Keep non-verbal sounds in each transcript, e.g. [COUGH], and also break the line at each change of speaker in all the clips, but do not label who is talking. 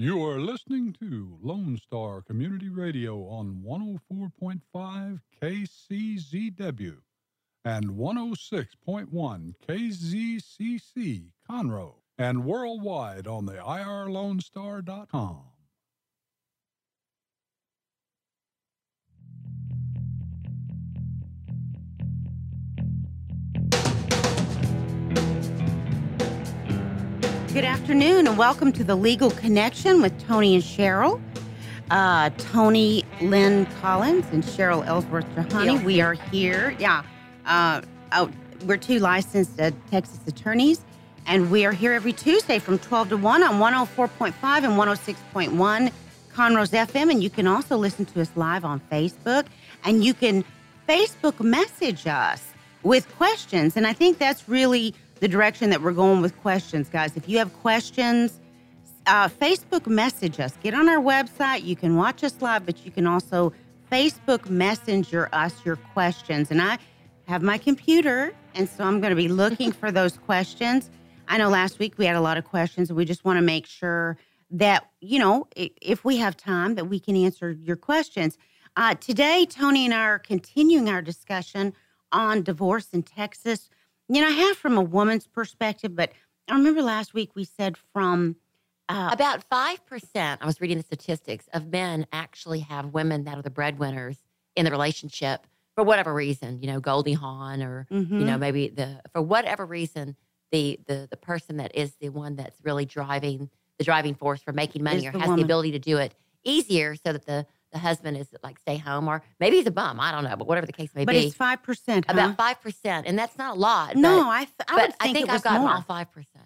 You are listening to Lone Star Community Radio on 104.5 KCZW and 106.1 KZCC Conroe and worldwide on the irlonestar.com.
Good afternoon, and welcome to the Legal Connection with Toni and Cheryl. Uh, Toni Lynn Collins and Cheryl Ellsworth Jahani. We are here. Yeah. Uh, oh, we're two licensed uh, Texas attorneys, and we are here every Tuesday from 12 to 1 on 104.5 and 106.1 Conroe's FM. And you can also listen to us live on Facebook, and you can Facebook message us with questions. And I think that's really the direction that we're going with questions, guys. If you have questions, uh, Facebook message us. Get on our website. You can watch us live, but you can also Facebook Messenger us your questions. And I have my computer, and so I'm going to be [LAUGHS] looking for those questions. I know last week we had a lot of questions, and we just want to make sure that, you know, if we have time, that we can answer your questions. Uh, today, Toni and I are continuing our discussion on divorce in Texas you know, I have from a woman's perspective, but I remember last week we said from
uh, about five percent. I was reading the statistics of men actually have women that are the breadwinners in the relationship for whatever reason. You know, Goldie Hawn, or mm-hmm. you know, maybe the for whatever reason the the the person that is the one that's really driving the driving force for making money or has woman. the ability to do it easier, so that the the husband is like stay home or maybe he's a bum. I don't know, but whatever the case may
but
be.
But it's five percent. Huh?
About five percent, and that's not a lot.
No, I, th- I
but
think,
I think
I've
gotten
more.
all five percent.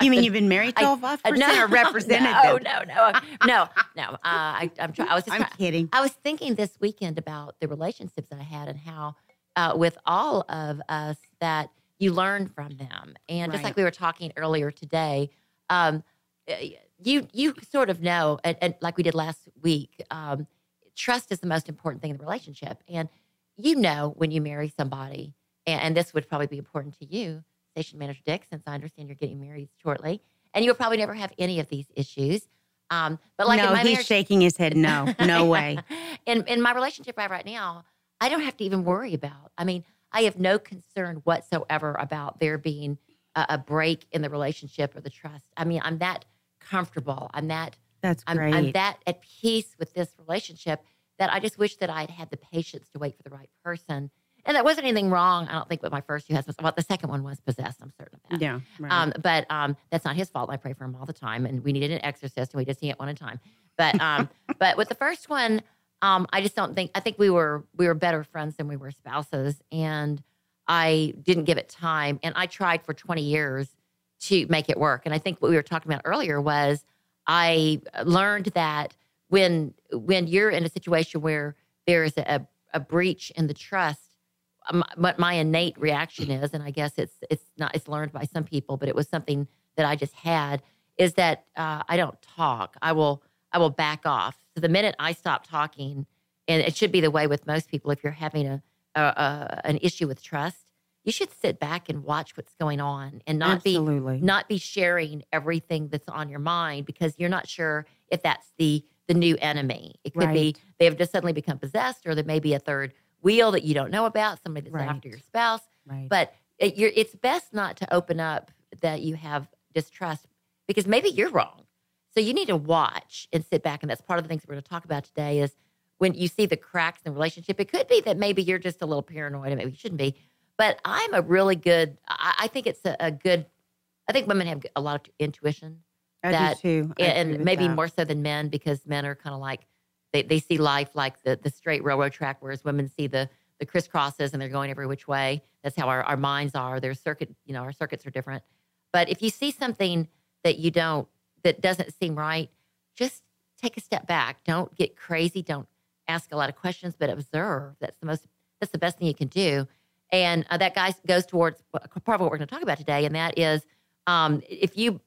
you mean you've been married to [LAUGHS] five percent
no, [LAUGHS]
or represented?
No, no, no, no, no. Uh, I, am trying. I was. Just
I'm
try-
kidding.
I was thinking this weekend about the relationships that I had and how, uh, with all of us, that you learn from them, and just like we were talking earlier today, um, uh, you you sort of know, and, and like we did last week, um, trust is the most important thing in the relationship, and you know when you marry somebody, and, and this would probably be important to you, station manager Dick, since I understand you're getting married shortly, and you will probably never have any of these issues. Um, but like
no,
in my
he's
marriage,
shaking his head. No, no [LAUGHS] way.
in in my relationship I have right now, I don't have to even worry about. I mean, I have no concern whatsoever about there being a, a break in the relationship or the trust. I mean, I'm that comfortable. I'm that
That's
I'm,
great.
I'm that at peace with this relationship that I just wish that I'd had the patience to wait for the right person. And that wasn't anything wrong, I don't think, with my first two husbands. Well, the second one was possessed. I'm certain of that.
yeah. Right.
Um, but um, that's not his fault. I pray for him all the time, and we needed an exorcist, and we just need it one at a time. But um, [LAUGHS] but with the first one, um, I just don't think. I think we were we were better friends than we were spouses, and I didn't give it time. And I tried for 20 years to make it work. And I think what we were talking about earlier was I learned that when when you're in a situation where there is a, a breach in the trust, um, what my innate reaction is, and I guess it's it's not it's learned by some people, but it was something that I just had, is that uh, I don't talk. I will I will back off. So the minute I stop talking, and it should be the way with most people, if you're having a, a, a an issue with trust, you should sit back and watch what's going on and not be not be sharing everything that's on your mind because you're not sure if that's the the new enemy. It could be they have just suddenly become possessed, or there may be a third wheel that you don't know about, somebody that's
Right.
after your spouse.
right.
But it, you're, it's best not to open up that you have distrust because maybe you're wrong. So you need to watch and sit back, and that's part of the things we're going to talk about today. Is when you see the cracks in the relationship, it could be that maybe you're just a little paranoid, and maybe you shouldn't be. But I'm a really good. I, I think it's a, a good. I think women have a lot of intuition
I
that-
do too. I
and maybe
that.
more so than men because men are kind of like they, they see life like the the straight railroad track, whereas women see the the crisscrosses and they're going every which way. That's how our, our minds are. Their circuit, you know, our circuits are different. But if you see something that you don't that doesn't seem right, just take a step back. Don't get crazy. Don't ask a lot of questions, but observe. That's the most. That's the best thing you can do. And uh, that guy goes towards part of what we're going to talk about today, and that is um, if you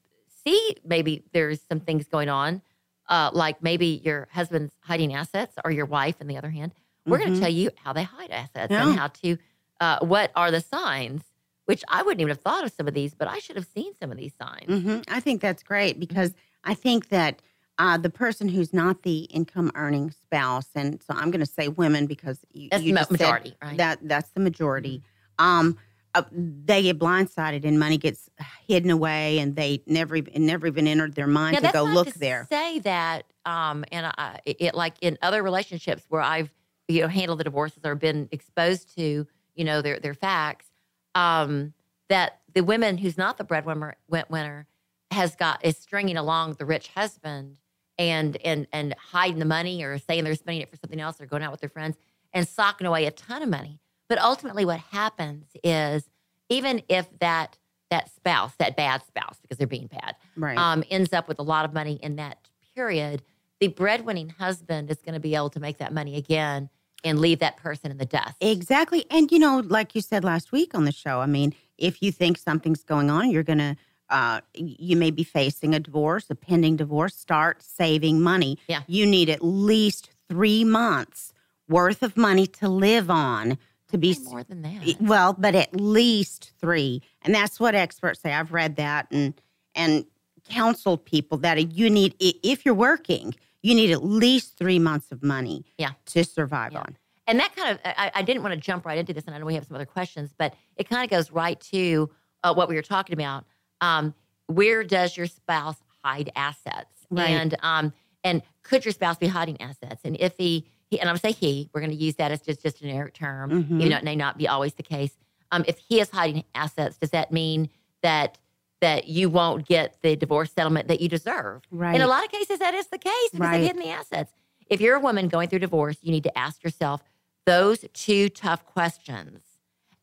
see maybe there's some things going on, uh, like maybe your husband's hiding assets or your wife, on the other hand, we're going
Mhm.
to tell you how they hide assets
Yeah.
and how to, uh, what are the signs, which I wouldn't even have thought of some of these, but I should have seen some of these signs.
hmm I think that's great because I think that uh, the person who's not the income earning spouse, and so I'm going to say women because you,
That's
you
the
just said
majority, right?
That that's the majority. Um, uh, they get blindsided and money gets hidden away, and they never even never even entered their mind
Now,
to go look
to
there.
Say that, um, and I, it it- like in other relationships where I've you know handled the divorces or been exposed to you know their their facts, um, that the women who's not the breadwinner winner has got is stringing along the rich husband and and and hiding the money or saying they're spending it for something else or going out with their friends and socking away a ton of money. But ultimately, what happens is even if that that spouse, that bad spouse, because they're being bad,
Right.
um, ends up with a lot of money in that period, the breadwinning husband is going to be able to make that money again and leave that person in the dust.
Exactly. And, you know, like you said last week on the show, I mean, if you think something's going on, you're going to, uh, you may be facing a divorce, a pending divorce, start saving money.
Yeah.
You need at least three months worth of money to live on to be,
more than that.
well, but at least three. And that's what experts say. I've read that and, and counseled people that you need, if you're working, you need at least three months of money
Yeah.
to survive
Yeah.
on.
And that kind of, I, I didn't want to jump right into this, and I know we have some other questions, but it kind of goes right to uh, what we were talking about. Um, where does your spouse hide assets?
Right.
And um, and could your spouse be hiding assets? And if he, he and I'm gonna say he, we're going to use that as just just a generic term,
Mhm.
even though it may not be always the case. Um, if he is hiding assets, does that mean that that you won't get the divorce settlement that you deserve?
Right.
In a lot of cases, that is the case because
Right.
they've hidden the assets. If you're a woman going through divorce, you need to ask yourself those two tough questions.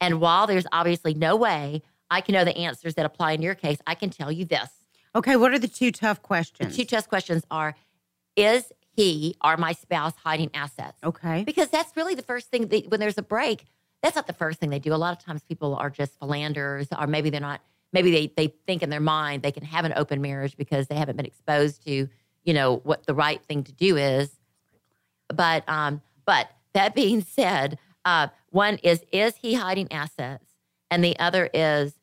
And while there's obviously no way I can know the answers that apply in your case, I can tell you this.
Okay, what are the two tough questions?
The two tough questions are Is he or my spouse hiding assets?
okay.
Because that's really the first thing that, when there's a break, that's not the first thing they do. A lot of times people are just philanderers, or maybe they're not, maybe they, they think in their mind they can have an open marriage because they haven't been exposed to, you know, what the right thing to do is. But um, but that [LAUGHS] being said, uh, one is is he hiding assets? And the other is,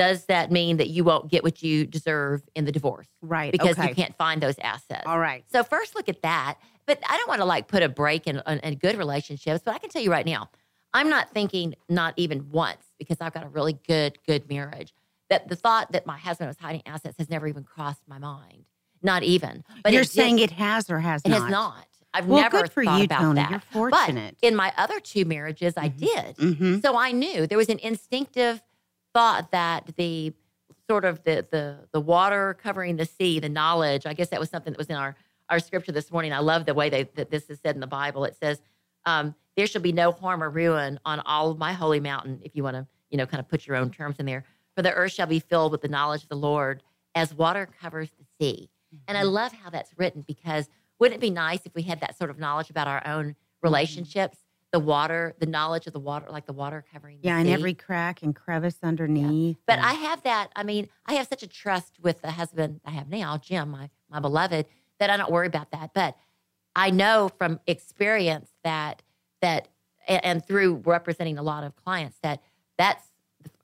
does that mean that you won't get what you deserve in the divorce?
Right.
Because
okay.
you can't find those assets.
All right.
So first look at that. But I don't want to like put a break in, in, in good relationships. But I can tell you right now, I'm not thinking not even once because I've got a really good, good marriage. That the thought that my husband was hiding assets has never even crossed my mind. Not even. But
You're
it did-
saying it has or has
it
not?
It has not. I've
Well,
never
good for
thought
you,
about
Toni.
that.
You're fortunate.
But in my other two marriages, I
Mhm.
did.
Mm-hmm.
So I knew there was an instinctive thought that the sort of the the the water covering the sea, the knowledge. I guess that was something that was in our our scripture this morning. I love the way they, that this is said in the Bible. It says, um, "There shall be no harm or ruin on all of my holy mountain." If you want to, you know, kind of put your own terms in there, for the earth shall be filled with the knowledge of the Lord, as water covers the sea. And I love how that's written because wouldn't it be nice if we had that sort of knowledge about our own relationships? The water, the knowledge of the water, like the water covering the
Yeah, and every crack and crevice underneath.
But
and-
I have that. I mean, I have such a trust with the husband I have now, Jim, my my beloved, that I don't worry about that. But I know from experience that that a- and through representing a lot of clients that that's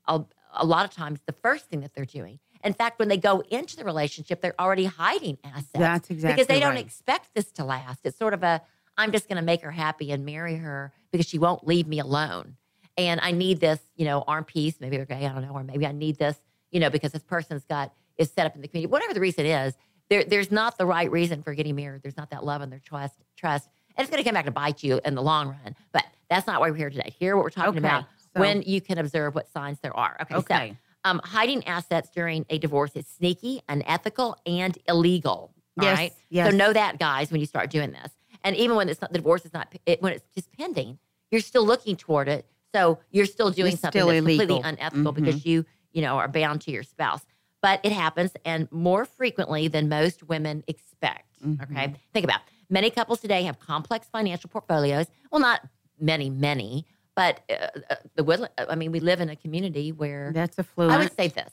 a, a lot of times the first thing that they're doing. In fact, when they go into the relationship, they're already hiding assets
That's exactly
because they don't expect this to last. It's sort of a I'm just going to make her happy and marry her because she won't leave me alone. And I need this, you know, arm piece. Maybe they're gay, I don't know, or maybe I need this, you know, because this person's got is set up in the community. Whatever the reason is, there, there's not the right reason for getting married. There's not that love and their trust, trust, and it's going to come back to bite you in the long run. But that's not why we're here today. Here, what we're talking
Okay,
about
so-
when you can observe what signs there are. Okay, so
Okay.
um, hiding assets during a divorce is sneaky, unethical, and illegal. All
Yes,
right.
yes.
So know that, guys, when you start doing this. And even when it's not the divorce is not it, when it's just pending, you're still looking toward it. So you're still doing
It's
something
still
that's
illegal.
completely unethical
Mhm.
because you you know are bound to your spouse. But it happens, and more frequently than most women expect. Okay,
Mhm.
think about it. many couples today have complex financial portfolios. Well, not many, many, but uh, uh, the Woodland. I mean, we live in a community where
That's a affluent.
I would say this: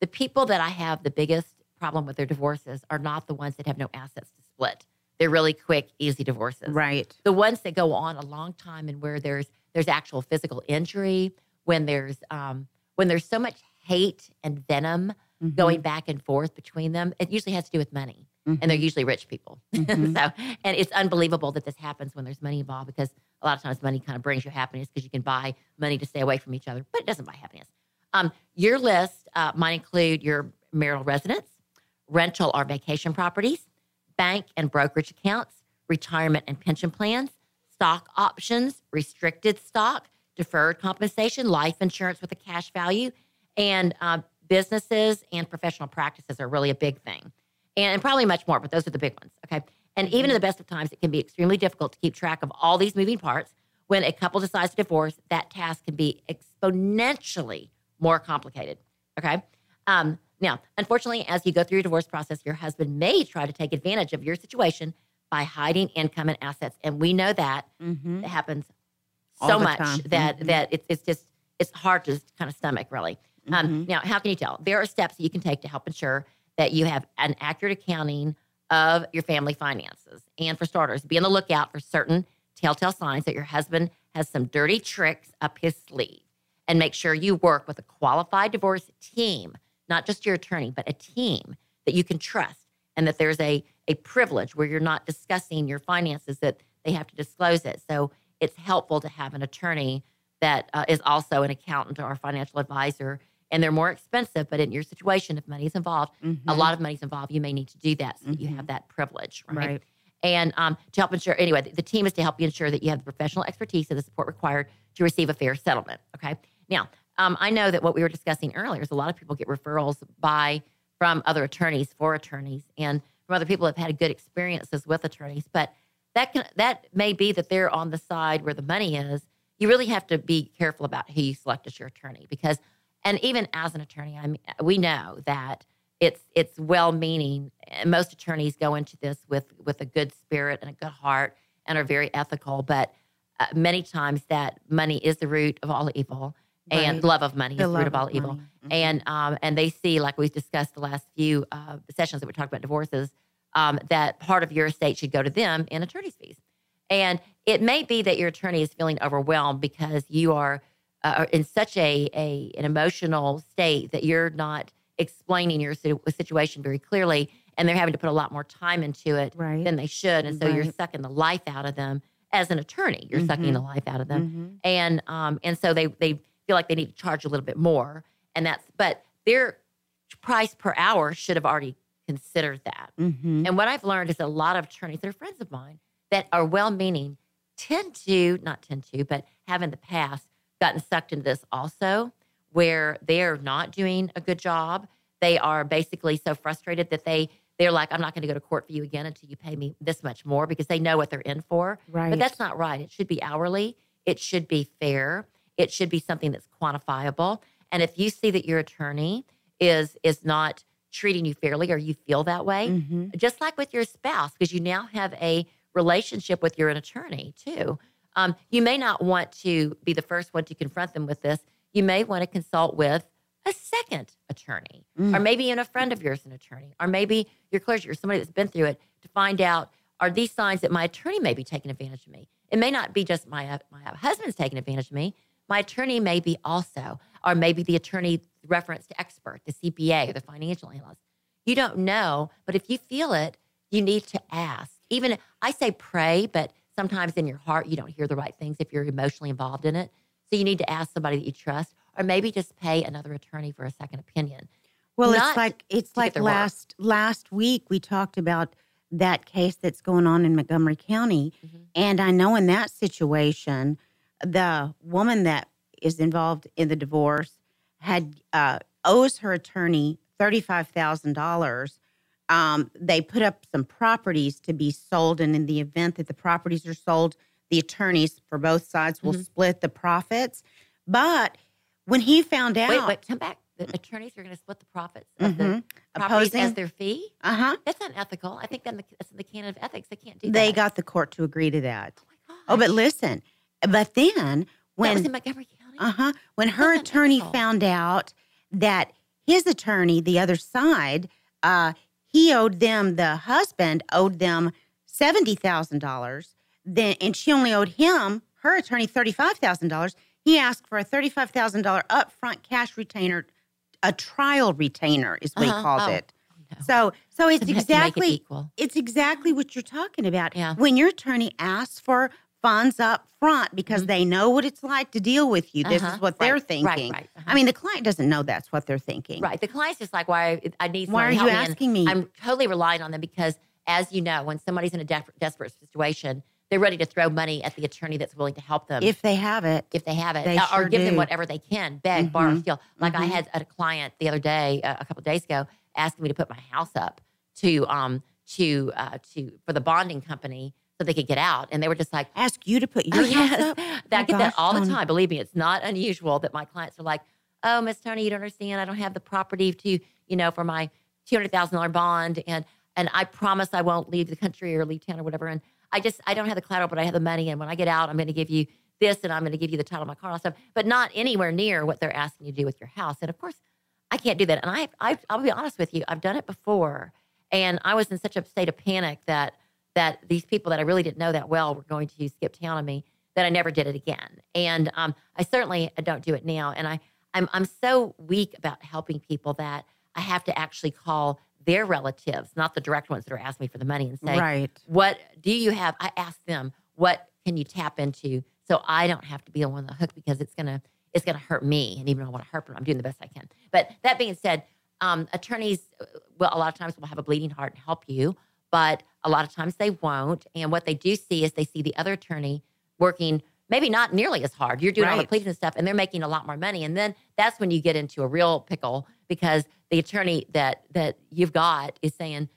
the people that I have the biggest problem with their divorces are not the ones that have no assets to split. They're really quick, easy divorces.
right.
The ones that go on a long time and where there's there's actual physical injury, when there's um, when there's so much hate and venom
Mhm.
going back and forth between them, it usually has to do with money. and they're
Mhm.
usually rich people.
Mhm. [LAUGHS]
so, and it's unbelievable that this happens when there's money involved because a lot of times money kind of brings you happiness because you can buy money to stay away from each other, but it doesn't buy happiness. Um, your list uh, might include your marital residence, rental or vacation properties, bank and brokerage accounts, retirement and pension plans, stock options, restricted stock, deferred compensation, life insurance with a cash value, and uh, businesses and professional practices are really a big thing. And, and probably much more, but those are the big ones. Okay. And even in the best of times, it can be extremely difficult to keep track of all these moving parts. When a couple decides to divorce, that task can be exponentially more complicated. Okay. Um, now, unfortunately, as you go through your divorce process, your husband may try to take advantage of your situation by hiding income and assets. And we know that
Mhm.
it happens so much
time.
that
Mhm.
that it's, it's just it's hard to kind of stomach really. Um,
Mhm.
Now, how can you tell? There are steps that you can take to help ensure that you have an accurate accounting of your family finances. And for starters, be on the lookout for certain telltale signs that your husband has some dirty tricks up his sleeve. And make sure you work with a qualified divorce team, not just your attorney, but a team that you can trust and that there's a, a privilege where you're not discussing your finances that they have to disclose it. So it's helpful to have an attorney that uh, is also an accountant or a financial advisor. And they're more expensive, but in your situation, if money is involved, a
Mhm.
lot of money is involved, you may need to do that so that you have that privilege, right?
Right.
And um, to help ensure, anyway, the, the team is to help you ensure that you have the professional expertise and the support required to receive a fair settlement. Okay. Now, um, I know that what we were discussing earlier is a lot of people get referrals by from other attorneys for attorneys and from other people that have had good experiences with attorneys, but that can that may be that they're on the side where the money is. You really have to be careful about who you select as your attorney because, and even as an attorney, I mean, we know that it's it's well meaning. Most attorneys go into this with with a good spirit and a good heart and are very ethical, but uh, many times that money is the root of all evil, and love of money
The
is the root of all
of
evil.
Mhm.
And um, and they see, like we've discussed the last few uh, sessions that we talked about divorces, um, that part of your estate should go to them in attorney's fees. And it may be that your attorney is feeling overwhelmed because you are uh, in such a, a an emotional state that you're not explaining your situ- situation very clearly, and they're having to put a lot more time into it
Right.
than they should, and so you're sucking the life out of them as an attorney. You're sucking
Mhm.
the life out of them
Mhm.
and um and so they they feel like they need to charge a little bit more and that's but their price per hour should have already considered that
Mhm.
and what i've learned is a lot of attorneys that are friends of mine that are well-meaning tend to not tend to but have in the past gotten sucked into this also where they're not doing a good job they are basically so frustrated that they they're like i'm not going to go to court for you again until you pay me this much more because they know what they're in for
Right.
but that's not right. It should be hourly. It should be fair. It should be something that's quantifiable. And if you see that your attorney is is not treating you fairly or you feel that way,
Mhm.
just like with your spouse, because you now have a relationship with your attorney too. Um, you may not want to be the first one to confront them with this. You may want to consult with a second attorney,
Mm.
or maybe even a friend of yours, an attorney, or maybe your clergy or somebody that's been through it to find out are these signs that my attorney may be taking advantage of me? It may not be just my my husband's taking advantage of me. My attorney may be also, or maybe the attorney referenced expert, the CPA or the financial analyst. You don't know, but if you feel it, you need to ask. Even I say pray, but sometimes in your heart you don't hear the right things if you're emotionally involved in it. So you need to ask somebody that you trust, or maybe just pay another attorney for a second opinion.
Well,
not
it's like it's like
their work.
last last week we talked about that case that's going on in Montgomery County,
Mhm.
and I know in that situation, the woman that is involved in the divorce had uh, owes her attorney thirty five thousand dollars. Um, they put up some properties to be sold, and in the event that the properties are sold, the attorneys for both sides will
Mhm.
split the profits. But when he found out,
Wait, wait, come back. The attorneys are going to split the profits of the
Mhm.
properties as their fee.
uh huh,
That's unethical. I think that's in the canon of ethics. They can't do
they
that.
got the court to agree to that.
Oh my
Oh, but listen, but then
that was in
when
Montgomery County.
uh huh when her attorney
unethical.
found out that his attorney, the other side, uh, he owed them the husband owed them seventy thousand dollars. Then and she only owed him her attorney thirty five thousand dollars. He asked for a thirty five thousand dollar upfront cash retainer, a trial retainer is what
Uh-huh.
he called
Oh.
it. So, so it's
To ma- to make it
exactly
equal.
it's exactly what you're talking about.
Yeah.
When your attorney asks for funds up front because
Mhm.
they know what it's like to deal with you, this
Uh-huh.
is what
Right,
they're thinking.
right, uh-huh.
I mean, the client doesn't know that's what they're thinking.
Right. The client's just like, why I need
Why are you asking me?
I'm totally relying on them because, as you know, when somebody's in a def- desperate situation, they're ready to throw money at the attorney that's willing to help them
if they have it,
if they have it,
They
or- or
sure
give them whatever they can, beg, borrow,
Mhm.
steal. Like I
Mhm.
had a client the other day, uh, a couple of days ago, asking me to put my house up to um to uh to for the bonding company so they could get out, and they were just like,
ask you to put [LAUGHS]
Oh,
your house
yes.
up. [LAUGHS]
I
Oh,
get that
gosh,
all the time. Believe me, it's not unusual that my clients are like, "Oh, Miss Toni, you don't understand. I don't have the property to, you know, for my two hundred thousand dollar bond, and and I promise I won't leave the country or leave town or whatever. And I just I don't have the collateral, but I have the money. And when I get out, I'm going to give you this, and I'm going to give you the title of my car and stuff, but not anywhere near what they're asking you to do with your house. And of course, I can't do that. And I, I I'll be honest with you, I've done it before, and I was in such a state of panic that that these people that I really didn't know that well were going to skip town on me that I never did it again. And um, I certainly don't do it now. And I I'm I'm so weak about helping people that I have to actually call their relatives, not the direct ones that are asking me for the money, and say,
Right.
what do you have? I ask them, what can you tap into so I don't have to be on the hook because it's gonna it's gonna hurt me, and even though I want to hurt them, I'm doing the best I can. But that being said, um, attorneys, uh, well, a lot of times will have a bleeding heart and help you, but a lot of times they won't. And what they do see is they see the other attorney working maybe not nearly as hard. You're doing all the pleading and stuff, and they're making a lot more money. And then that's when you get into a real pickle because the attorney that that you've got is saying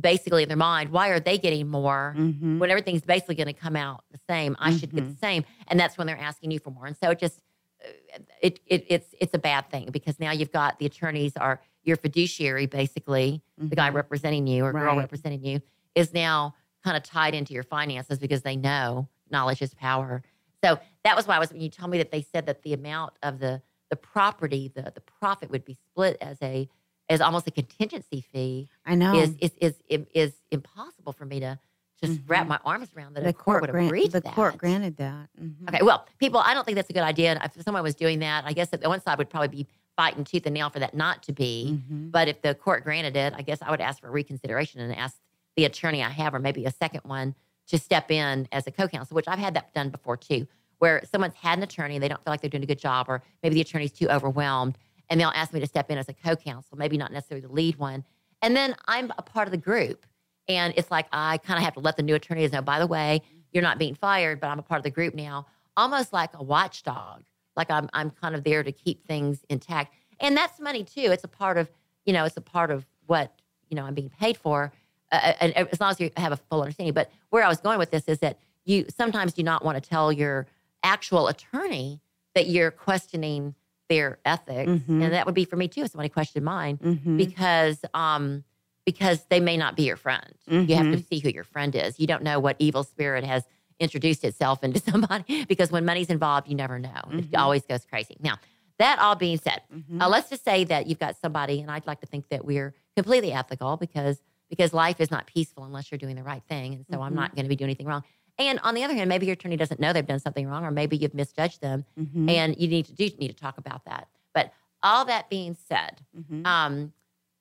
basically in their mind, why are they getting more
Mhm.
when everything's basically going to come out the same? I should get the same, and that's when they're asking you for more. And so it just uh, it, it it's it's a bad thing because now you've got the attorneys are your fiduciary basically the guy
Mhm.
representing you or girl representing you is now kind of tied into your finances because they know knowledge is power. So that was why I was when you told me that they said that the amount of the the property, the the profit would be split as a as almost a contingency fee
I know.
is, is is is is impossible for me to just wrap
Mhm.
my arms around that
the
a court, would
grant-
agree to that.
the
that.
court granted that. Mhm.
Okay, well, people, I don't think that's a good idea. And if someone was doing that, I guess that the one side would probably be fighting tooth and nail for that not to be.
Mhm.
But if the court granted it, I guess I would ask for reconsideration and ask the attorney I have, or maybe a second one, to step in as a co-counsel, which I've had that done before too, where someone's had an attorney, they don't feel like they're doing a good job, or maybe the attorney's too overwhelmed, and they'll ask me to step in as a co-counsel, maybe not necessarily the lead one, and then I'm a part of the group, and it's like I kind of have to let the new attorneys know. By the way, you're not being fired, but I'm a part of the group now, almost like a watchdog. Like I'm, I'm kind of there to keep things intact, and that's money too. It's a part of, you know, it's a part of what you know I'm being paid for, uh, and as long as you have a full understanding. But where I was going with this is that you sometimes do not want to tell your actual attorney that you're questioning their ethics,
Mhm.
and that would be for me too if somebody questioned mine
Mhm.
because um because they may not be your friend. You have to
Mhm.
see who your friend is. You don't know what evil spirit has introduced itself into [LAUGHS] somebody because when money's involved, you never know. It
Mhm.
always goes crazy. Now, that all being said,
Mhm.
uh, let's just say that you've got somebody, and I'd like to think that we're completely ethical because because life is not peaceful unless you're doing the right thing, and so I'm
Mhm.
not going to be doing anything wrong. And on the other hand, maybe your attorney doesn't know they've done something wrong, or maybe you've misjudged them,
Mhm.
and you need to do need to talk about that. But all that being said,
Mhm.
um,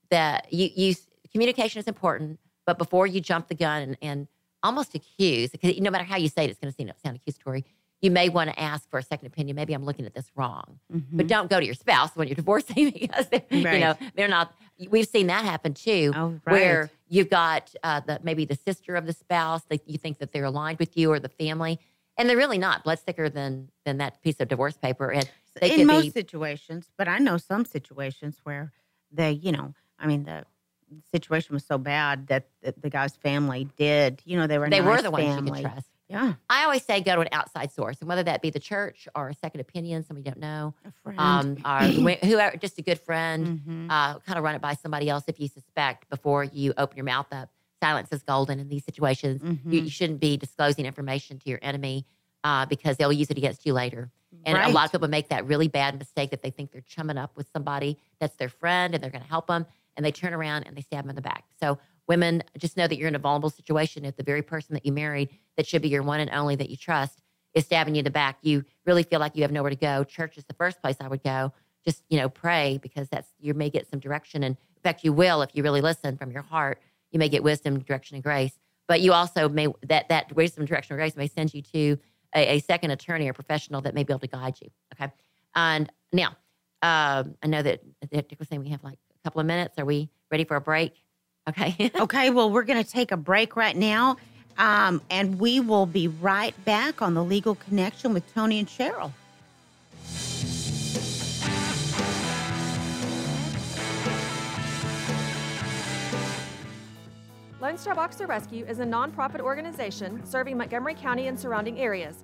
that you, you communication is important, but before you jump the gun and, and almost accuse, because no matter how you say it, it's going to sound, accusatory. You may want to ask for a second opinion. Maybe I'm looking at this wrong, but
Mhm.
don't go to your spouse when you're [LAUGHS] divorcing because they're, you know they're not. We've seen that happen too,
Oh,
where you've got uh, the maybe the sister of the spouse that you think that they're aligned with you or the family, and they're really not. Blood's thicker than than that piece of divorce paper, and they
in most
be
situations, but I know some situations where they, you know, I mean, the situation was so bad that the, the guy's family did, you know, they were
they were the ones you could trust.
Yeah,
I always say go to an outside source, and whether that be the church or a second opinion, somebody you don't know,
a friend.
um, or [CLEARS THROAT] wh- whoever, just a good friend,
Mhm.
uh, kind of run it by somebody else if you suspect before you open your mouth up. Silence is golden in these situations. You,
Mhm.
you shouldn't be disclosing information to your enemy uh, because they'll use it against you later. And a lot of people make that really bad mistake that they think they're chumming up with somebody that's their friend and they're going to help them, and they turn around and they stab them in the back. So, women, just know that you're in a vulnerable situation. If the very person that you married, that should be your one and only that you trust, is stabbing you in the back, you really feel like you have nowhere to go. Church is the first place I would go. Just you know, pray because that's you may get some direction. And in fact, you will if you really listen from your heart. You may get wisdom, direction, and grace. But you also may that that wisdom, direction, or grace may send you to a, a second attorney or professional that may be able to guide you. Okay. And now, um, I know that Dick was saying we have like a couple of minutes. Are we ready for a break? Okay. [LAUGHS]
okay. Well, we're going to take a break right now. Um, and we will be right back on the Legal Connection with Toni and Cheryl.
Lone Star Boxer Rescue is a nonprofit organization serving Montgomery County and surrounding areas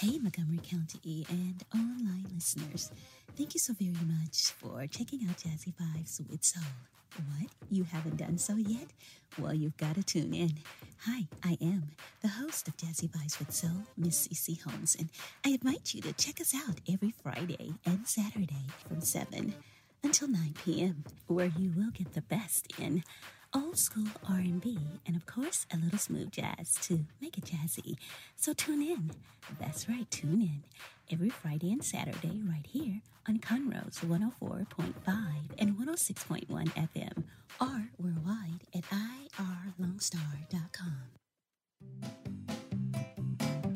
Hey, Montgomery County and online listeners. Thank you so very much for checking out Jazzy Vibes with Soul. What? You haven't done so yet? Well, you've got to tune in. Hi, I am the host of Jazzy Vibes with Soul, Miss CC Holmes, and I invite you to check us out every Friday and Saturday from 7 until 9 p.m., where you will get the best in old school R&B, and of course, a little smooth jazz to make it jazzy. So tune in. That's right, tune in every Friday and Saturday right here on Conroe's 104.5 and 106.1 FM or worldwide at irlonestar.com.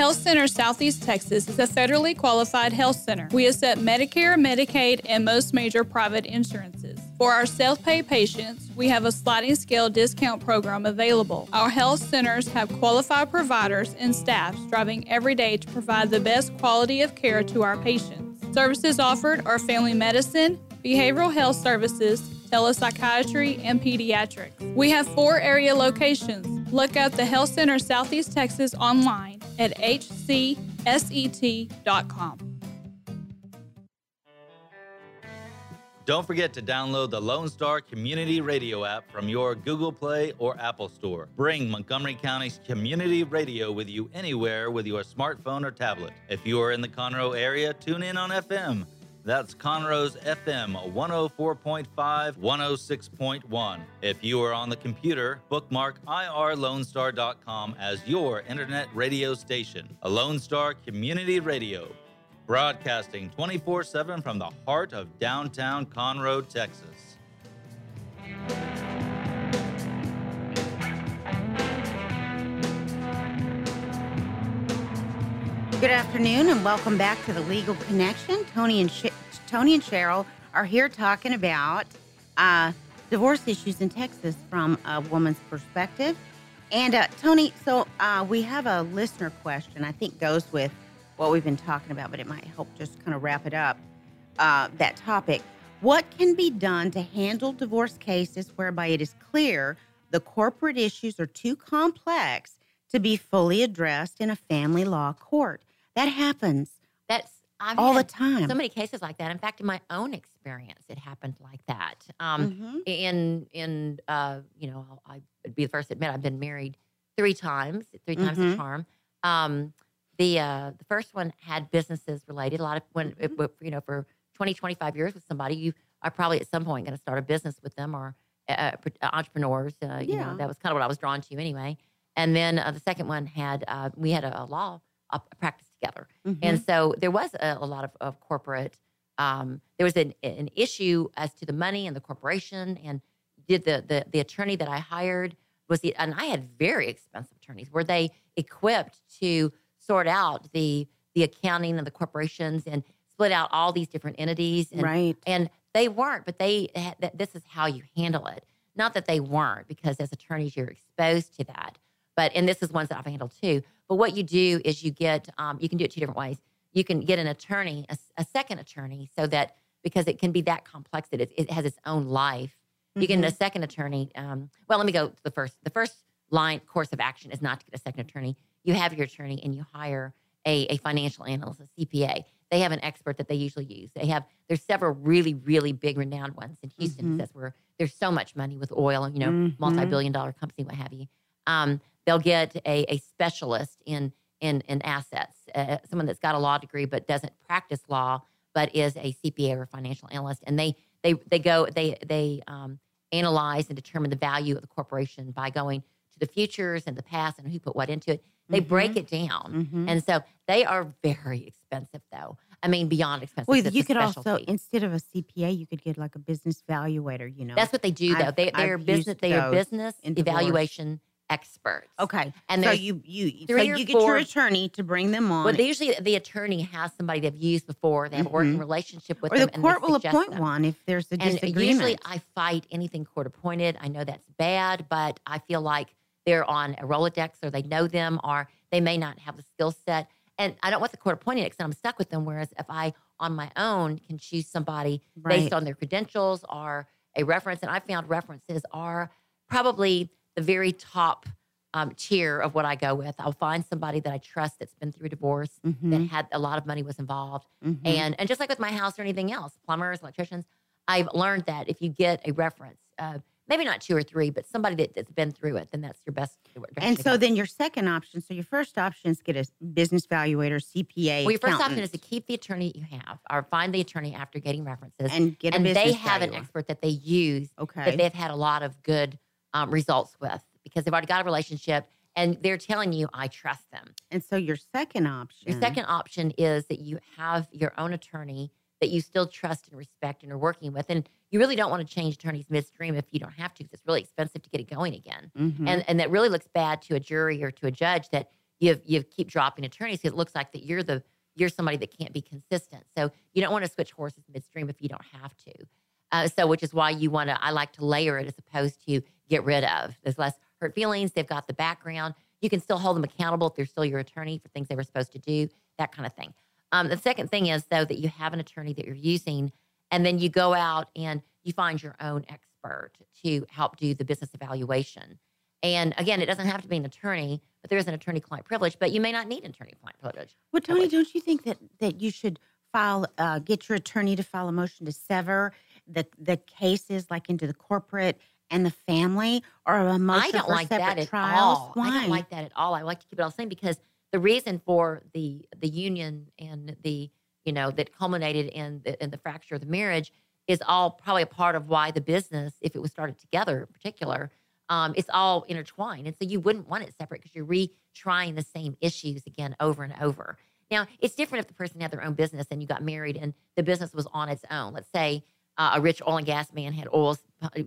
Health Center Southeast Texas is a federally qualified health center. We accept Medicare, Medicaid, and most major private insurances. For our self pay patients, we have a sliding scale discount program available. Our health centers have qualified providers and staff striving every day to provide the best quality of care to our patients. Services offered are family medicine, behavioral health services, telepsychiatry, and pediatrics. We have four area locations. Look up the Health Center Southeast Texas online at hcset.com.
Don't forget to download the Lone Star Community Radio app from your Google Play or Apple Store. Bring Montgomery County's community radio with you anywhere with your smartphone or tablet. If you are in the Conroe area, tune in on FM. That's Conroe's FM 104.5, 106.1. If you are on the computer, bookmark irlonestar.com as your internet radio station. A Lone Star Community Radio broadcasting 24 7 from the heart of downtown Conroe, Texas.
Good afternoon and welcome back to the Legal Connection. Toni and Sh- Toni and Cheryl are here talking about uh, divorce issues in Texas from a woman's perspective. And uh, Toni, so uh, we have a listener question. I think goes with what we've been talking about, but it might help just kind of wrap it up. Uh, that topic. What can be done to handle divorce cases whereby it is clear the corporate issues are too complex to be fully addressed in a family law court? That happens.
That's I've
all the time.
So many cases like that. In fact, in my own experience, it happened like that. Um,
Mhm.
In in uh, you know, I would be the first to admit I've been married three times, three times
Mhm.
the charm. Um, the uh, the first one had businesses related. A lot of when
Mm-hmm.
it, you know for 20, 25 years with somebody, you are probably at some point going to start a business with them or uh, uh, entrepreneurs. Uh, You
Yeah.
know, that was kind of what I was drawn to anyway. And then uh, the second one had uh, we had a, a law a practice together.
Mhm.
And so there was a, a lot of, of corporate, um, there was an, an issue as to the money and the corporation. And did the, the, the attorney that I hired was the, and I had very expensive attorneys, were they equipped to sort out the, the accounting and the corporations and split out all these different entities? And,
right.
and they weren't, but they, this is how you handle it. Not that they weren't, because as attorneys, you're exposed to that. But, and this is ones that I've handled too. But what you do is you get, um, you can do it two different ways. You can get an attorney, a, a second attorney, so that because it can be that complex that it, it has its own life. You can get a second attorney. Um, well, let me go to the first. The first line course of action is not to get a second attorney. You have your attorney and you hire a, a financial analyst, a CPA. They have an expert that they usually use. They have there's several really really big renowned ones in Houston.
Mhm.
That's where there's so much money with oil, you know,
Mhm.
multi-billion dollar company, what have you. Um, they'll get a, a specialist in in in assets, uh, someone that's got a law degree but doesn't practice law, but is a CPA or financial analyst, and they they they go they they um, analyze and determine the value of the corporation by going to the futures and the past and who put what into it. They break it down,
Mhm.
and so they are very expensive, though. I mean, beyond expensive.
Well, you could also instead of a CPA, you could get like a business valuator. You know.
That's what they do, though.
I've-
They are business. They are business evaluation experts.
okay.
and
so you you so
or
you get your attorney to bring them on,
Well, they usually the attorney has somebody they've used before. They have a working
mm-hmm.
relationship with
or
them,
the court will appoint
them.
one if there's a
And
disagreement.
usually, I fight anything court appointed. I know that's bad, but I feel like they're on a Rolodex, or they know them, or they may not have the skill set. And I don't want the court appointed because I'm stuck with them. Whereas if I, on my own, can choose somebody
right.
based on their credentials or a reference, and I found references are probably the very top um, tier of what I go with. I'll find somebody that I trust that's been through a divorce, that
Mhm,
had a lot of money was involved,
mhm.
and and just like with my house or anything else, plumbers, electricians, I've learned that if you get a reference, uh, maybe not two or three, but somebody that, that's been through it, then that's your best.
and so then your second option. So your first option is get a business valuator, CPA.
well, your first option is to keep the attorney you have, or find the attorney after getting references,
and get a
and they have an expert that they use
Okay.
that they've had a lot of good um, results with because they've already got a relationship and they're telling you, I trust them.
and so your second option.
Your second option is that you have your own attorney that you still trust and respect and are working with. And you really don't want to change attorneys midstream if you don't have to, because it's really expensive to get it going again.
Mhm.
And and that really looks bad to a jury or to a judge that you you keep dropping attorneys because it looks like that you're the you're somebody that can't be consistent. So you don't want to switch horses midstream if you don't have to. Uh, so which is why you want to I like to layer it as opposed to get rid of. There's less hurt feelings. They've got the background. You can still hold them accountable if they're still your attorney for things they were supposed to do. That kind of thing. Um, the second thing is though that you have an attorney that you're using, and then you go out and you find your own expert to help do the business evaluation. And again, it doesn't have to be an attorney, but there is an attorney-client privilege. But you may not need an attorney-client privilege.
Well, Toni,
privilege.
don't you think that that you should file, uh, get your attorney to file a motion to sever the the cases, like into the corporate and the family, or a motion
I don't like that at
trials?
all.
Why?
I don't like that at all. I like to keep it all the same because the reason for the the union and the you know that culminated in the, in the fracture of the marriage is all probably a part of why the business, if it was started together in particular, um, it's all intertwined, and so you wouldn't want it separate because you're retrying the same issues again over and over. Now it's different if the person had their own business and you got married and the business was on its own. Let's say uh, a rich oil and gas man had oils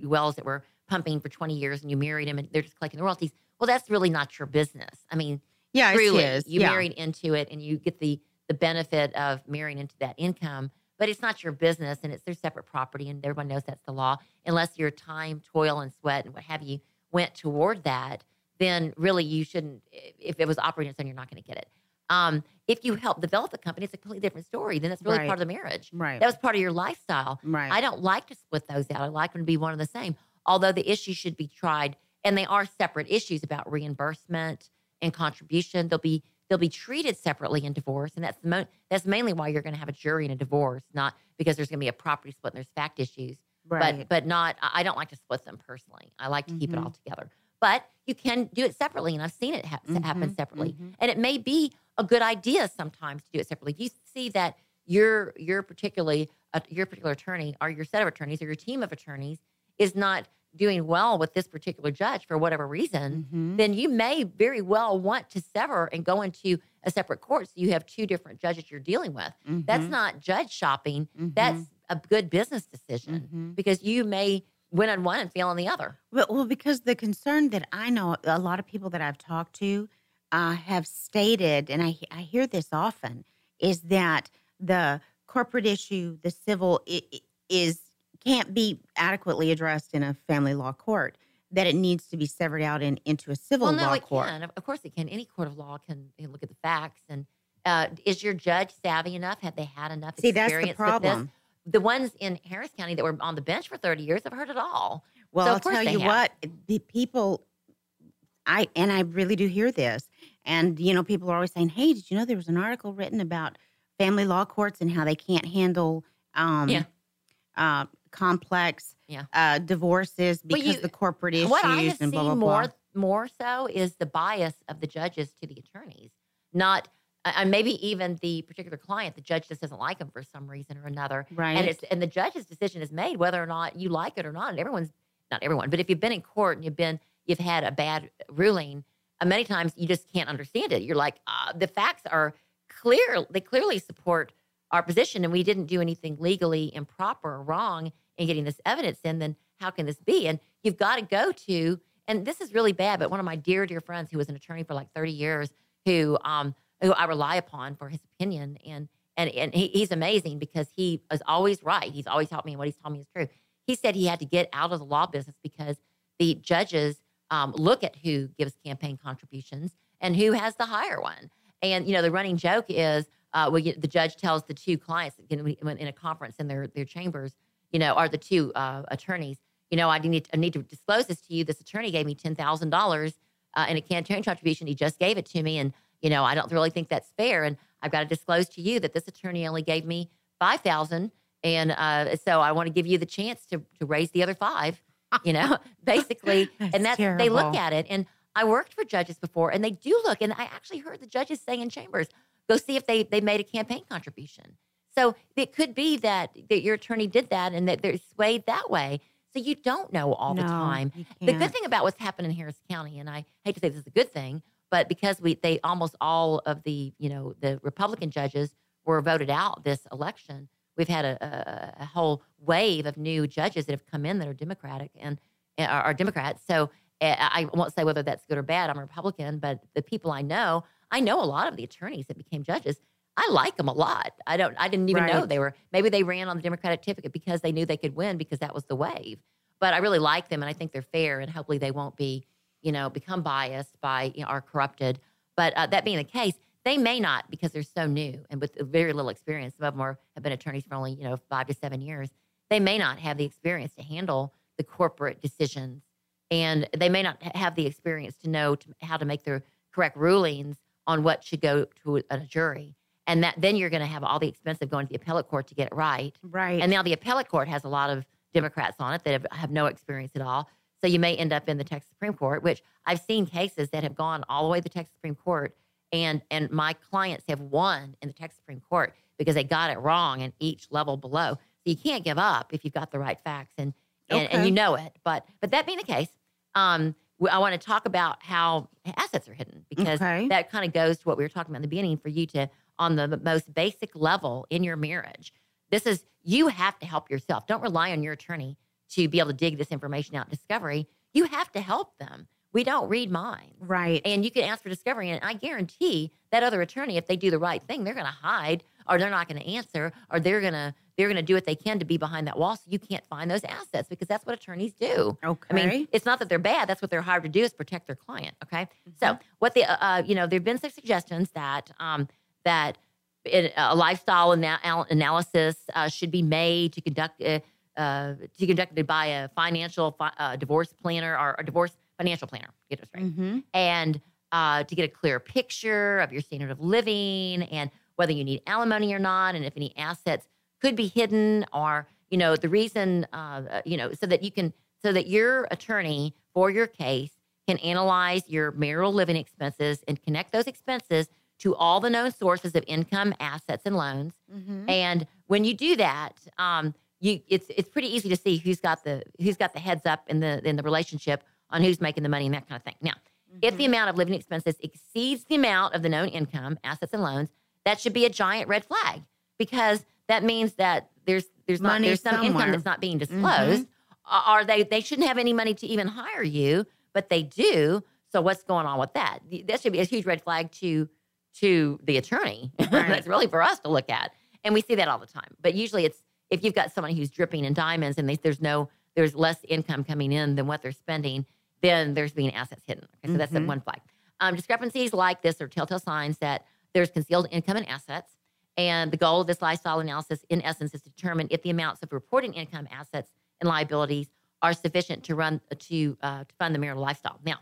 wells that were pumping for 20 years and you married him and they're just collecting the royalties. Well, that's really not your business. I mean,
Yeah,
truly, you
yeah.
married into it and you get the the benefit of marrying into that income, but it's not your business and it's their separate property and everyone knows that's the law. Unless your time, toil, and sweat and what have you went toward that, then really you shouldn't. If it was operating its own, you're not going to get it. Um, if you help develop the company, it's a completely different story. Then that's really
Right.
part of the marriage.
Right.
That was part of your lifestyle.
right.
I don't like to split those out. I like them to be one and the same. Although the issues should be tried, and they are separate issues about reimbursement and contribution. They'll be they'll be treated separately in divorce, and that's the mo- that's mainly why you're going to have a jury in a divorce, not because there's going to be a property split and there's fact issues.
right.
But but not. I don't like to split them personally. I like to keep it all together. But you can do it separately, and I've seen it hap- happen
Mhm,
separately.
mhm.
And it may be a good idea sometimes to do it separately. If you see that your your particularly uh, your particular attorney or your set of attorneys or your team of attorneys is not doing well with this particular judge for whatever reason,
Mhm.
then you may very well want to sever and go into a separate court so you have two different judges you're dealing with. That's
Mhm.
not judge shopping.
Mhm.
That's a good business decision
Mhm.
because you may win on one and fail on the other.
Well, well, because the concern that I know a lot of people that I've talked to uh, have stated, and I, I hear this often, is that the corporate issue, the civil, i- i- is can't be adequately addressed in a family law court. that it needs to be severed out in, into a civil
well, no,
law
it
court.
can. Of course, it can. Any court of law can, can look at the facts. And uh, is your judge savvy enough? Have they had enough
See, that's
experience
the
with this?
problem.
The ones in Harris County that were on the bench for 30 years have heard it all.
Well,
So,
I'll tell you
have.
what, the people, I and I really do hear this, and you know, people are always saying, "Hey, did you know there was an article written about family law courts and how they can't handle, um,
Yeah.
uh, complex,
Yeah.
uh, divorces because
you-
the corporate issues
what I have
and blah blah
seen
blah."
more more so is the bias of the judges to the attorneys, not uh, and maybe even the particular client. The judge just doesn't like them for some reason or another,
right?
and it's and the judge's decision is made whether or not you like it or not. And everyone's not everyone, but if you've been in court and you've been you've had a bad ruling, uh, many times you just can't understand it. You're like, uh, the facts are clear; they clearly support our position, and we didn't do anything legally improper or wrong in getting this evidence in. Then how can this be? And you've got to go to, and this is really bad. But one of my dear dear friends who was an attorney for like 30 years, who um who I rely upon for his opinion and. And, and he, he's amazing because he is always right. He's always helped me, and what he's told me is true he said he had to get out of the law business because the judges um, look at who gives campaign contributions and who has the higher one. And you know, the running joke is, uh, well, you, the judge tells the two clients in, when in a conference in their their chambers, you know, are the two uh, attorneys, you know, I need I need to disclose this to you. This attorney gave me ten thousand uh, dollars in a campaign contribution. He just gave it to me, and you know, I don't really think that's fair. And I've got to disclose to you that this attorney only gave me five thousand and uh, so I want to give you the chance to to raise the other five. You know, [LAUGHS] [LAUGHS] basically, [LAUGHS]
That's
and that's they look at it. And I worked for judges before, and they do look. And I actually heard the judges say in chambers, "Go see if they they made a campaign contribution." So it could be that that your attorney did that, and that they're swayed that way. So you don't know all the time. The good thing about what's happened in Harris County, and I hate to say this is a good thing, but because we they almost all of the you know the Republican judges were voted out this election, we've had a, a, a whole wave of new judges that have come in that are Democratic and are, are Democrats. So uh, I won't say whether that's good or bad. I'm a Republican, but the people I know, I know a lot of the attorneys that became judges. I like them a lot. I don't. I didn't even know they were. Maybe they ran on the Democratic ticket because they knew they could win because that was the wave. But I really like them, and I think they're fair, and hopefully they won't be, you know, become biased by you know, or corrupted. But uh, that being the case, they may not because they're so new and with very little experience. Some of them are, have been attorneys for only you know five to seven years. They may not have the experience to handle the corporate decisions, and they may not have the experience to know to, how to make their correct rulings on what should go to a, jury. And that then you're going to have all the expense of going to the appellate court to get it right.
right.
And now the appellate court has a lot of Democrats on it that have, have no experience at all. So you may end up in the Texas Supreme Court, which I've seen cases that have gone all the way to the Texas Supreme Court, and and my clients have won in the Texas Supreme Court because they got it wrong in each level below. So you can't give up if you've got the right facts and and, and you know it. But but that being the case, um, I want to talk about how assets are hidden because
Okay.
that kind of goes to what we were talking about in the beginning for you to on the most basic level in your marriage. This is you have to help yourself. Don't rely on your attorney to be able to dig this information out in discovery. You have to help them. We don't read minds.
right.
And you can ask for discovery. And I guarantee that other attorney, if they do the right thing, they're going to hide or they're not going to answer or they're going to they're going to do what they can to be behind that wall so you can't find those assets because that's what attorneys do.
okay.
I mean, it's not that they're bad. That's what they're hired to do is protect their client. Okay.
Mm-hmm.
So what the, uh, uh, you know, there've been some suggestions that, um, that it, a lifestyle ana- analysis uh, should be made to conduct, uh, uh, to conducted by a financial fi- uh, divorce planner or a divorce financial planner. Get this right
hmm
and uh, to get a clear picture of your standard of living and whether you need alimony or not, and if any assets could be hidden, or you know the reason, uh, uh, you know, so that you can, so that your attorney for your case can analyze your marital living expenses and connect those expenses to all the known sources of income, assets, and loans.
hmm
And when you do that, um, you it's it's pretty easy to see who's got the who's got the heads up in the in the relationship on who's making the money and that kind of thing. Now, if
Mm-hmm.
the amount of living expenses exceeds the amount of the known income, assets, and loans, that should be a giant red flag because that means that there's there's not
Money
there's some income that's not being disclosed. Uh, Or they they shouldn't have any money to even hire you, but they do. So what's going on with that? That should be a huge red flag to to the attorney. [LAUGHS] that's really for us to look at, and we see that all the time. But usually, it's if you've got someone who's dripping in diamonds and they, there's no there's less income coming in than what they're spending, then there's being assets hidden. Okay, so that's the one flag. Um, discrepancies like this are telltale signs that there's concealed income and assets. And the goal of this lifestyle analysis, in essence, is to determine if the amounts of reported income, assets, and liabilities are sufficient to run to uh, to fund the marital lifestyle. Now,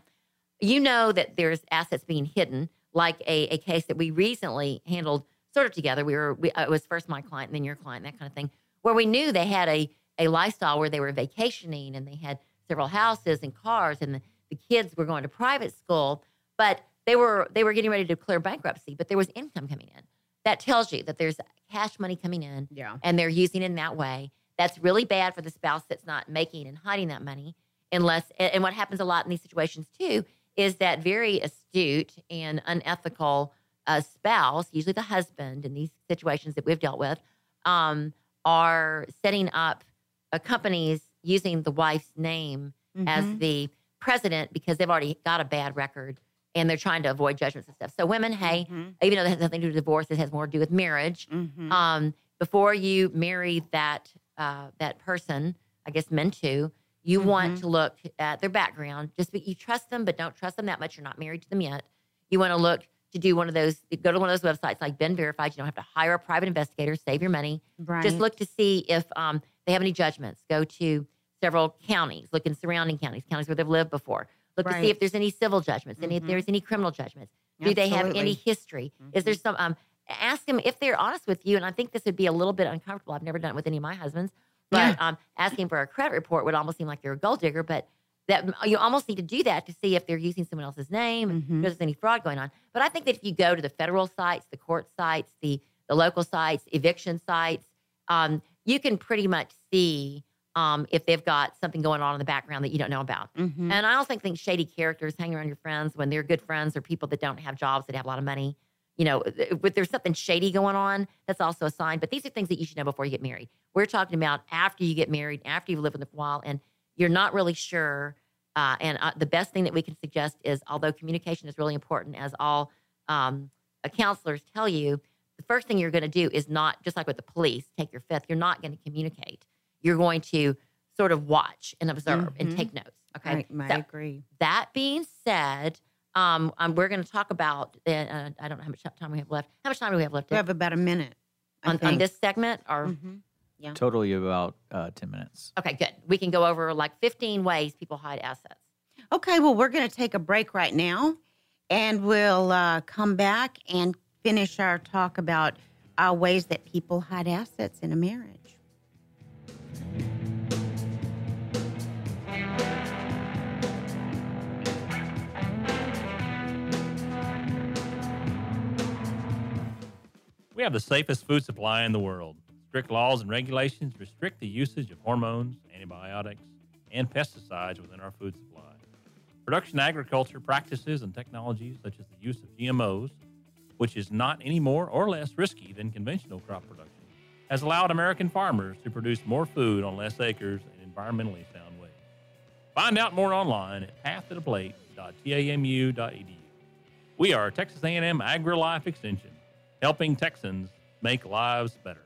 you know that there's assets being hidden, like a, a case that we recently handled sort of together. We were we, it was first my client, and then your client, that kind of thing, where we knew they had a a lifestyle where they were vacationing and they had several houses and cars, and the, the kids were going to private school, but they were they were getting ready to declare bankruptcy, but there was income coming in. That tells you that there's cash money coming in
Yeah.
and they're using it in that way. That's really bad for the spouse that's not making and hiding that money. Unless, and what happens a lot in these situations too is that very astute and unethical uh, spouse, usually the husband in these situations that we've dealt with, um, are setting up uh, companies using the wife's name as
Mhm.
the president because they've already got a bad record and they're trying to avoid judgments and stuff. So, women, hey,
Mhm.
even though that has nothing to do with divorce, it has more to do with marriage
Mhm.
um, before you marry that uh, that person, I guess men too, you want
Mhm.
to look at their background. Just be, you trust them, but don't trust them that much. You're not married to them yet. You want to look to do one of those. Go to one of those websites like BeenVerified. You don't have to hire a private investigator. Save your money.
right.
Just look to see if um, they have any judgments. Go to several counties. Look in surrounding counties, counties where they've lived before. Look to see if there's any civil judgments, any if
Mhm.
there's any criminal judgments. Do they have any
Absolutely.
history? Is there some? Um, ask them if they're honest with you. And I think this would be a little bit uncomfortable. I've never done it with any of my husbands, but um, asking for a credit report would almost seem like they're a gold digger. But that you almost need to do that to see if they're using someone else's name and
Mhm.
if there's any fraud going on. But I think that if you go to the federal sites, the court sites, the the local sites, eviction sites, um, you can pretty much see um, if they've got something going on in the background that you don't know about.
Mhm.
And I also think shady characters hang around your friends when they're good friends or people that don't have jobs that have a lot of money. You know, if there's something shady going on, that's also a sign. But these are things that you should know before you get married. We're talking about after you get married, after you've lived with them for a while, and you're not really sure. Uh, and uh, the best thing that we can suggest is, although communication is really important, as all um, uh, counselors tell you, the first thing you're going to do is not just like with the police, take your fifth. You're not going to communicate. You're going to sort of watch and observe and
Mhm.
take notes. Okay.
I, I
So-
agree.
that being said, um, um, we're going to talk about. Uh, uh, I don't know how much time we have left. How much time do we have left
We have about a minute.
On, on this segment? Or
Mhm.
Totally about uh, 10 minutes.
okay, good. We can go over like 15 ways people hide assets.
Okay, well, we're going to take a break right now, and we'll uh, come back and finish our talk about uh, ways that people hide assets in a marriage.
We have the safest food supply in the world. Strict laws and regulations restrict the usage of hormones, antibiotics, and pesticides within our food supply. Production agriculture practices and technologies such as the use of GMOs, which is not any more or less risky than conventional crop production, has allowed American farmers to produce more food on less acres in environmentally sound ways. Find out more online at pathtotheplate.tamu.edu. We are Texas A&M AgriLife Extension, helping Texans make lives better.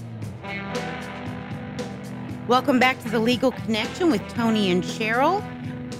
Welcome back to the Legal Connection with Toni and Cheryl.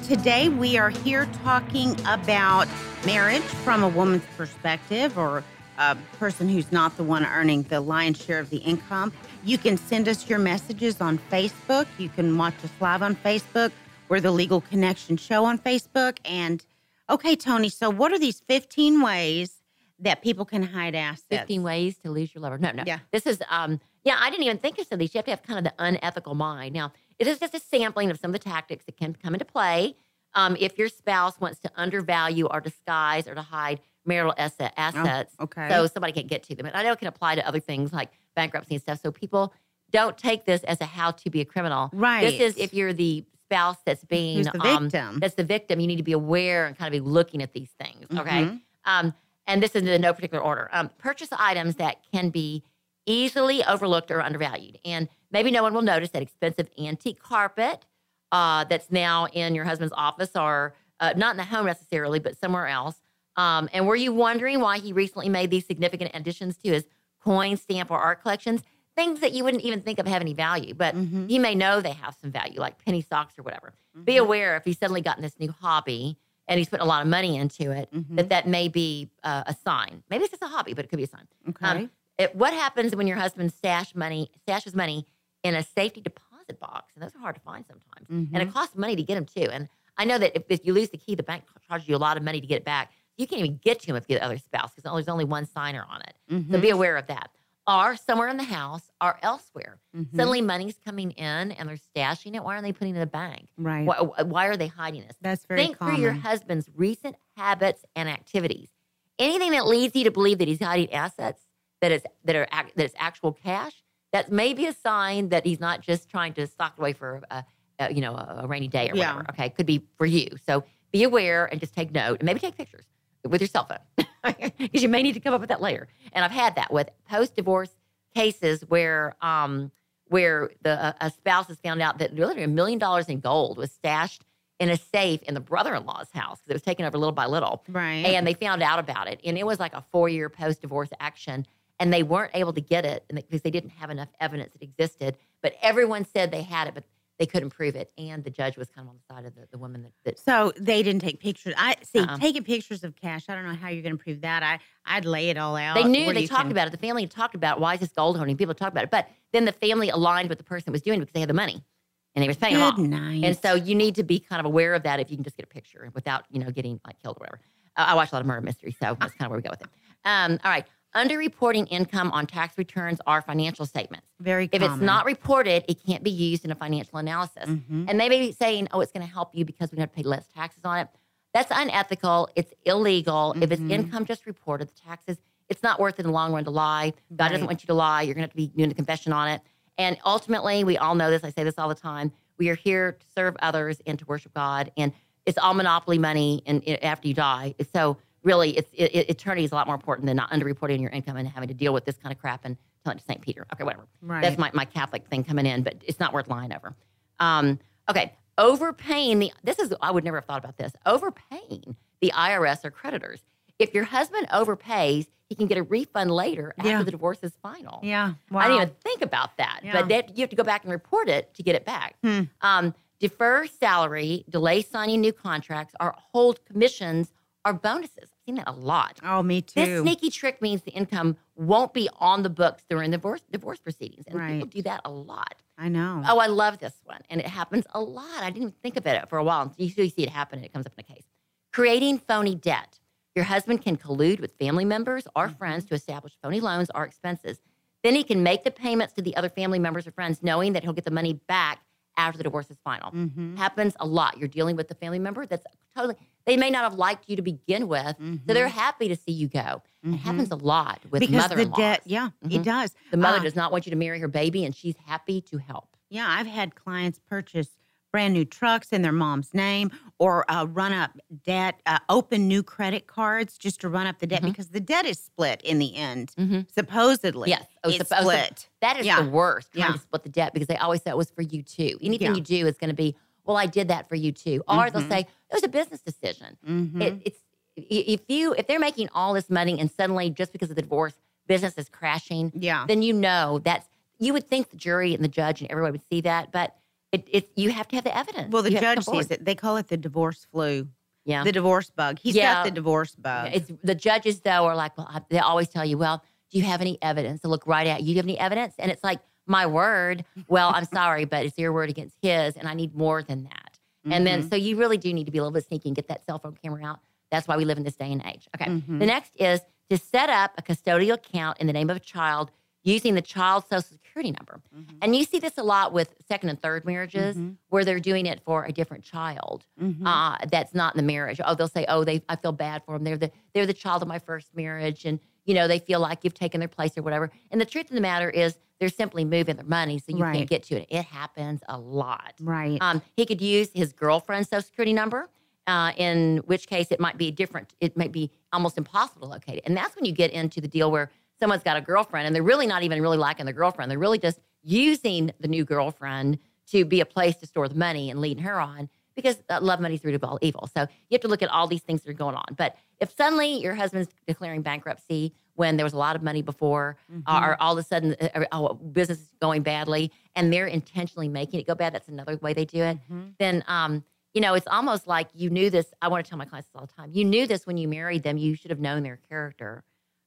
Today we are here talking about marriage from a woman's perspective or a person who's not the one earning the lion's share of the income. You can send us your messages on Facebook. You can watch us live on Facebook. We're the Legal Connection Show on Facebook. And okay, Toni, so what are these 15 ways that people can hide assets?
15 ways to lose your lover. No, no.
Yeah.
This is, um, yeah, I didn't even think of some of these. You have to have kind of the unethical mind. Now, it is just a sampling of some of the tactics that can come into play um, if your spouse wants to undervalue or disguise or to hide marital asset, assets.
Oh, okay.
So somebody can't get to them. And I know it can apply to other things like bankruptcy and stuff. So people don't take this as a how to be a criminal.
Right.
This is if you're the spouse that's being
Who's the
um,
victim.
that's the victim, you need to be aware and kind of be looking at these things. Okay.
Mhm.
Um, and this is in no particular order. Um, purchase items that can be easily overlooked or undervalued. And maybe no one will notice that expensive antique carpet uh, that's now in your husband's office or uh, not in the home necessarily, but somewhere else. Um, and were you wondering why he recently made these significant additions to his coin, stamp, or art collections? Things that you wouldn't even think of have any value, but
Mhm.
he may know they have some value, like penny stocks or whatever. Be
Mhm.
aware if he's suddenly gotten this new hobby and he's put a lot of money into it,
Mhm.
that that may be uh, a sign. Maybe it's just a hobby, but it could be a sign.
Okay.
Um, it, what happens when your husband stash money stashes money in a safety deposit box? And those are hard to find sometimes, and
Mhm.
it costs money to get them too. And I know that if, if you lose the key, the bank charges you a lot of money to get it back. You can't even get to them if you get the other spouse because there's only one signer on it. So
Mhm.
be aware of that. Or somewhere in the house or elsewhere.
Mhm.
Suddenly money's coming in and they're stashing it. Why aren't they putting it in the bank?
Right.
Why, why are they hiding this?
That's very
Think
common.
through your husband's recent habits and activities. Anything that leads you to believe that he's hiding assets that is that are that is actual cash, that may be a sign that he's not just trying to stock away for a, a you know a, a rainy day or
Yeah.
whatever. Okay, could be for you. So be aware and just take note and maybe take pictures with your cell phone [LAUGHS] because you may need to come up with that later. And I've had that with post divorce cases where um where the a spouse has found out that literally a million dollars in gold was stashed in a safe in the brother-in-law's house because it was taken over little by little
Right.
and they found out about it and it was like a four-year post-divorce action and they weren't able to get it because they didn't have enough evidence that existed but everyone said they had it but they couldn't prove it and the judge was kind of on the side of the, the woman that, that
So they didn't take pictures. I see
Uh-uh.
taking pictures of cash. I don't know how you're going to prove that. I I'd lay it all out.
They knew they talked
can-
about it. The family had talked about why is this gold hoarding? People talked about it, but then the family aligned with the person that was doing it because they had the money and they were paying them
Good
off.
night.
And so you need to be kind of aware of that if you can just get a picture without you know getting like killed or whatever. Uh, I watch a lot of murder mysteries, so that's kind of where we go with it. Um, all right, underreporting income on tax returns or financial statements.
very common.
If it's not reported, it can't be used in a financial analysis.
Mhm.
And they may be saying, oh, it's going to help you because we have to pay less taxes on it. That's unethical. It's illegal. If it's
Mhm.
income just reported, the taxes, it's not worth it in the long run to lie. God doesn't want you to lie. You're going to have to be doing a confession on it. And ultimately, we all know this. I say this all the time. We are here to serve others and to worship God. And it's all monopoly money. And it, after you die, so really, it's it, it- eternity is a lot more important than not underreporting your income and having to deal with this kind of crap and telling it to St. Peter. Okay, whatever.
Right.
That's my, my Catholic thing coming in, but it's not worth lying over. Um, okay, overpaying the this is I would never have thought about this. Overpaying the IRS or creditors. If your husband overpays, he can get a refund later after
Yeah.
the divorce is final.
Yeah. Wow.
I didn't even think about that.
Yeah.
But that, you have to go back and report it to get it back.
Hmm.
Um, defer salary, delay signing new contracts, or hold commissions or bonuses. I've seen that a lot.
oh, me too.
This sneaky trick means the income won't be on the books during the divorce, divorce proceedings. And people do that a lot.
I know.
Oh, I love this one. And it happens a lot. I didn't even think of it for a while. And You see it happen and it comes up in a case. Creating phony debt. Your husband can collude with family members or
Mm-hmm.
friends to establish phony loans or expenses. Then he can make the payments to the other family members or friends, knowing that he'll get the money back after the divorce is final.
Mhm.
Happens a lot. You're dealing with the family member that's totally, they may not have liked you to begin with, so they're happy to see you go. It happens a lot with
Mm-hmm.
mother in law.
debt. Yeah, it
Mhm.
does.
The mother
Uh,
does not want you to marry her baby, and she's happy to help.
Yeah, I've had clients purchase brand new trucks in their mom's name or uh, run up debt, uh, open new credit cards just to run up the debt
Mhm.
because the debt is split in the end,
Mhm.
supposedly.
Yes. Oh,
it's
suppo- sup-
split.
That is
Yeah.
the worst, trying
Yeah.
to split the debt because they always say it was for you too. Anything
Yeah.
you do is going to be, well, I did that for you too. Or they'll
Mhm.
say, it was a business decision. It, it's if you if they're making all this money and suddenly just because of the divorce business is crashing,
yeah.
then you know that's you would think the jury and the judge and everyone would see that, but it, it you have to have the evidence.
Well, the
You
judge sees it. They call it the divorce flu.
Yeah.
The divorce bug. He's
Yeah.
got the divorce bug.
Yeah, It's the judges though are like, well, I- they always tell you, well, do you have any evidence? They look right at you. Do you have any evidence? And it's like, my word. Well, I'm [LAUGHS] sorry, but it's your word against his, and I need more than that. And then,
Mhm.
so you really do need to be a little bit sneaky and get that cell phone camera out. That's why we live in this day and age. Okay.
Mhm.
The next is to set up a custodial account in the name of a child using the child's social security number.
Mhm.
And you see this a lot with second and third marriages
Mhm.
where they're doing it for a different child
Mhm.
uh, that's not in the marriage. Oh, they'll say, "Oh, they I feel bad for them. They're the they're the child of my first marriage, and you know they feel like you've taken their place or whatever." And the truth of the matter is, they're simply moving their money, so you
Right.
can't get to it. It happens a lot.
right.
Um, he could use his girlfriend's social security number, uh, in which case it might be different. It might be almost impossible to locate it, and that's when you get into the deal where someone's got a girlfriend and they're really not even really liking the girlfriend. They're really just using the new girlfriend to be a place to store the money and leading her on because uh, love money's root of all evil. So you have to look at all these things that are going on. But if suddenly your husband's declaring bankruptcy when there was a lot of money before,
Mhm.
or all of a sudden uh, uh, oh, business is going badly, and they're intentionally making it go bad, that's another way they do it.
Mhm.
Then, um, you know, it's almost like you knew this. I want to tell my clients this all the time. You knew this when you married them. You should have known their character,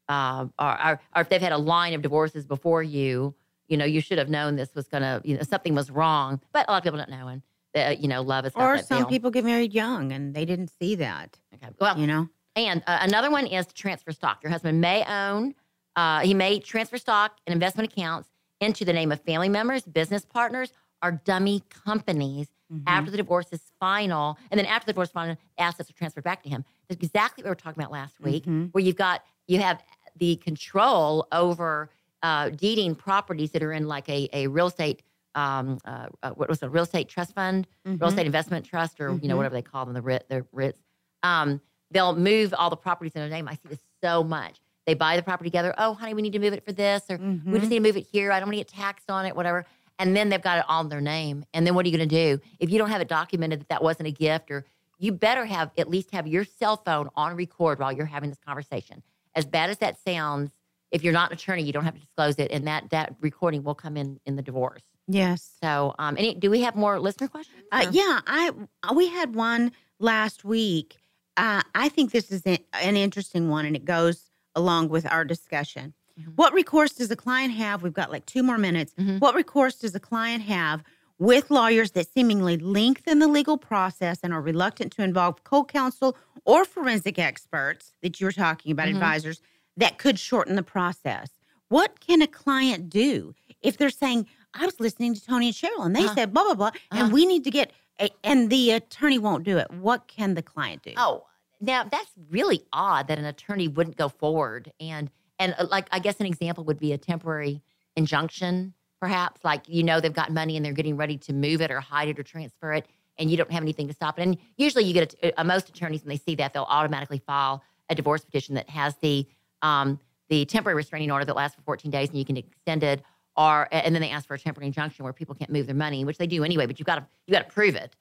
uh, or, or, or if they've had a line of divorces before you, you know, you should have known this was going to, you know, something was wrong. But a lot of people don't know, and uh, you know, love is
Or some
deal.
people get married young and they didn't see that.
Okay. Well,
You know.
and uh, another one is to transfer stock. Your husband may own, uh, he may transfer stock and investment accounts into the name of family members, business partners, or dummy companies
Mhm.
after the divorce is final. And then after the divorce is final, assets are transferred back to him. That's exactly what we were talking about last week,
Mhm.
where you've got, you have the control over uh, deeding properties that are in like a, a real estate, um, uh, uh, what was it, a real estate trust fund? real
Mhm.
estate investment trust or you know
Mhm.
whatever they call them the REIT the REITs um, they'll move all the properties in their name. I see this so much. They buy the property together. Oh honey we need to move it for this or we
Mhm.
just need to move it here. I don't want to get taxed on it whatever. And then they've got it all in their name. And then what are you going to do? If you don't have it documented that that wasn't a gift or you better have at least have your cell phone on record while you're having this conversation as bad as that sounds if you're not an attorney you don't have to disclose it and that that recording will come in in the divorce
Yes.
so, um, any, do we have more listener questions?
Uh, yeah, I we had one last week. Uh, I think this is an, interesting one, and it goes along with our discussion.
Mhm.
What recourse does a client have? We've got like two more minutes.
Mhm.
What recourse does a client have with lawyers that seemingly lengthen the legal process and are reluctant to involve co-counsel or forensic experts that you were talking about,
Mhm.
advisors that could shorten the process? What can a client do if they're saying, I was listening to Toni and Cheryl and they
Uh-huh.
said blah, blah, blah,
Uh-huh.
and we need to get, a, and the attorney won't do it. What can the client do?
Oh, now that's really odd that an attorney wouldn't go forward and and uh, like I guess an example would be a temporary injunction, perhaps. Like you know they've got money and they're getting ready to move it or hide it or transfer it, and you don't have anything to stop it. And usually, you get a, uh, most attorneys when they see that they'll automatically file a divorce petition that has the um, the temporary restraining order that lasts for 14 days and you can extend it. Or and then they ask for a temporary injunction where people can't move their money, which they do anyway. But you've got to you got to prove it.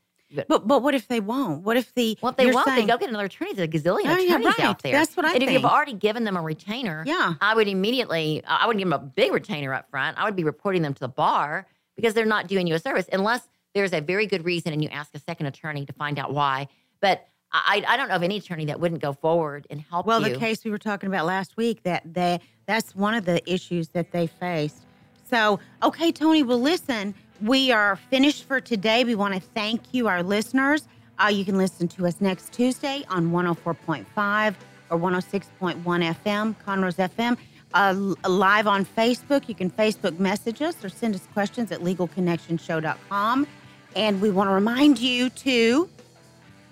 But but what if they won't? What if the
Well, if they won't,
saying-
then go get another attorney. There's a gazillion
Oh,
attorneys
right.
out there.
That's what I think.
And if you've already given them a retainer,
Yeah.
I would immediately, I wouldn't give them a big retainer up front. I would be reporting them to the bar because they're not doing you a service unless there's a very good reason and you ask a second attorney to find out why. But I, I don't know of any attorney that wouldn't go forward and help
Well,
you.
the case we were talking about last week that they that's one of the issues that they faced. So, okay, Toni, well, listen, we are finished for today. We want to thank you, our listeners. Uh, you can listen to us next Tuesday on 104.5 or 106.1 FM, Conroe's FM. Uh, live on Facebook. You can Facebook message us or send us questions at legalconnectionshow.com. And we want to remind you to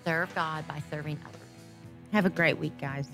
Serve God by serving others.
have a great week, guys.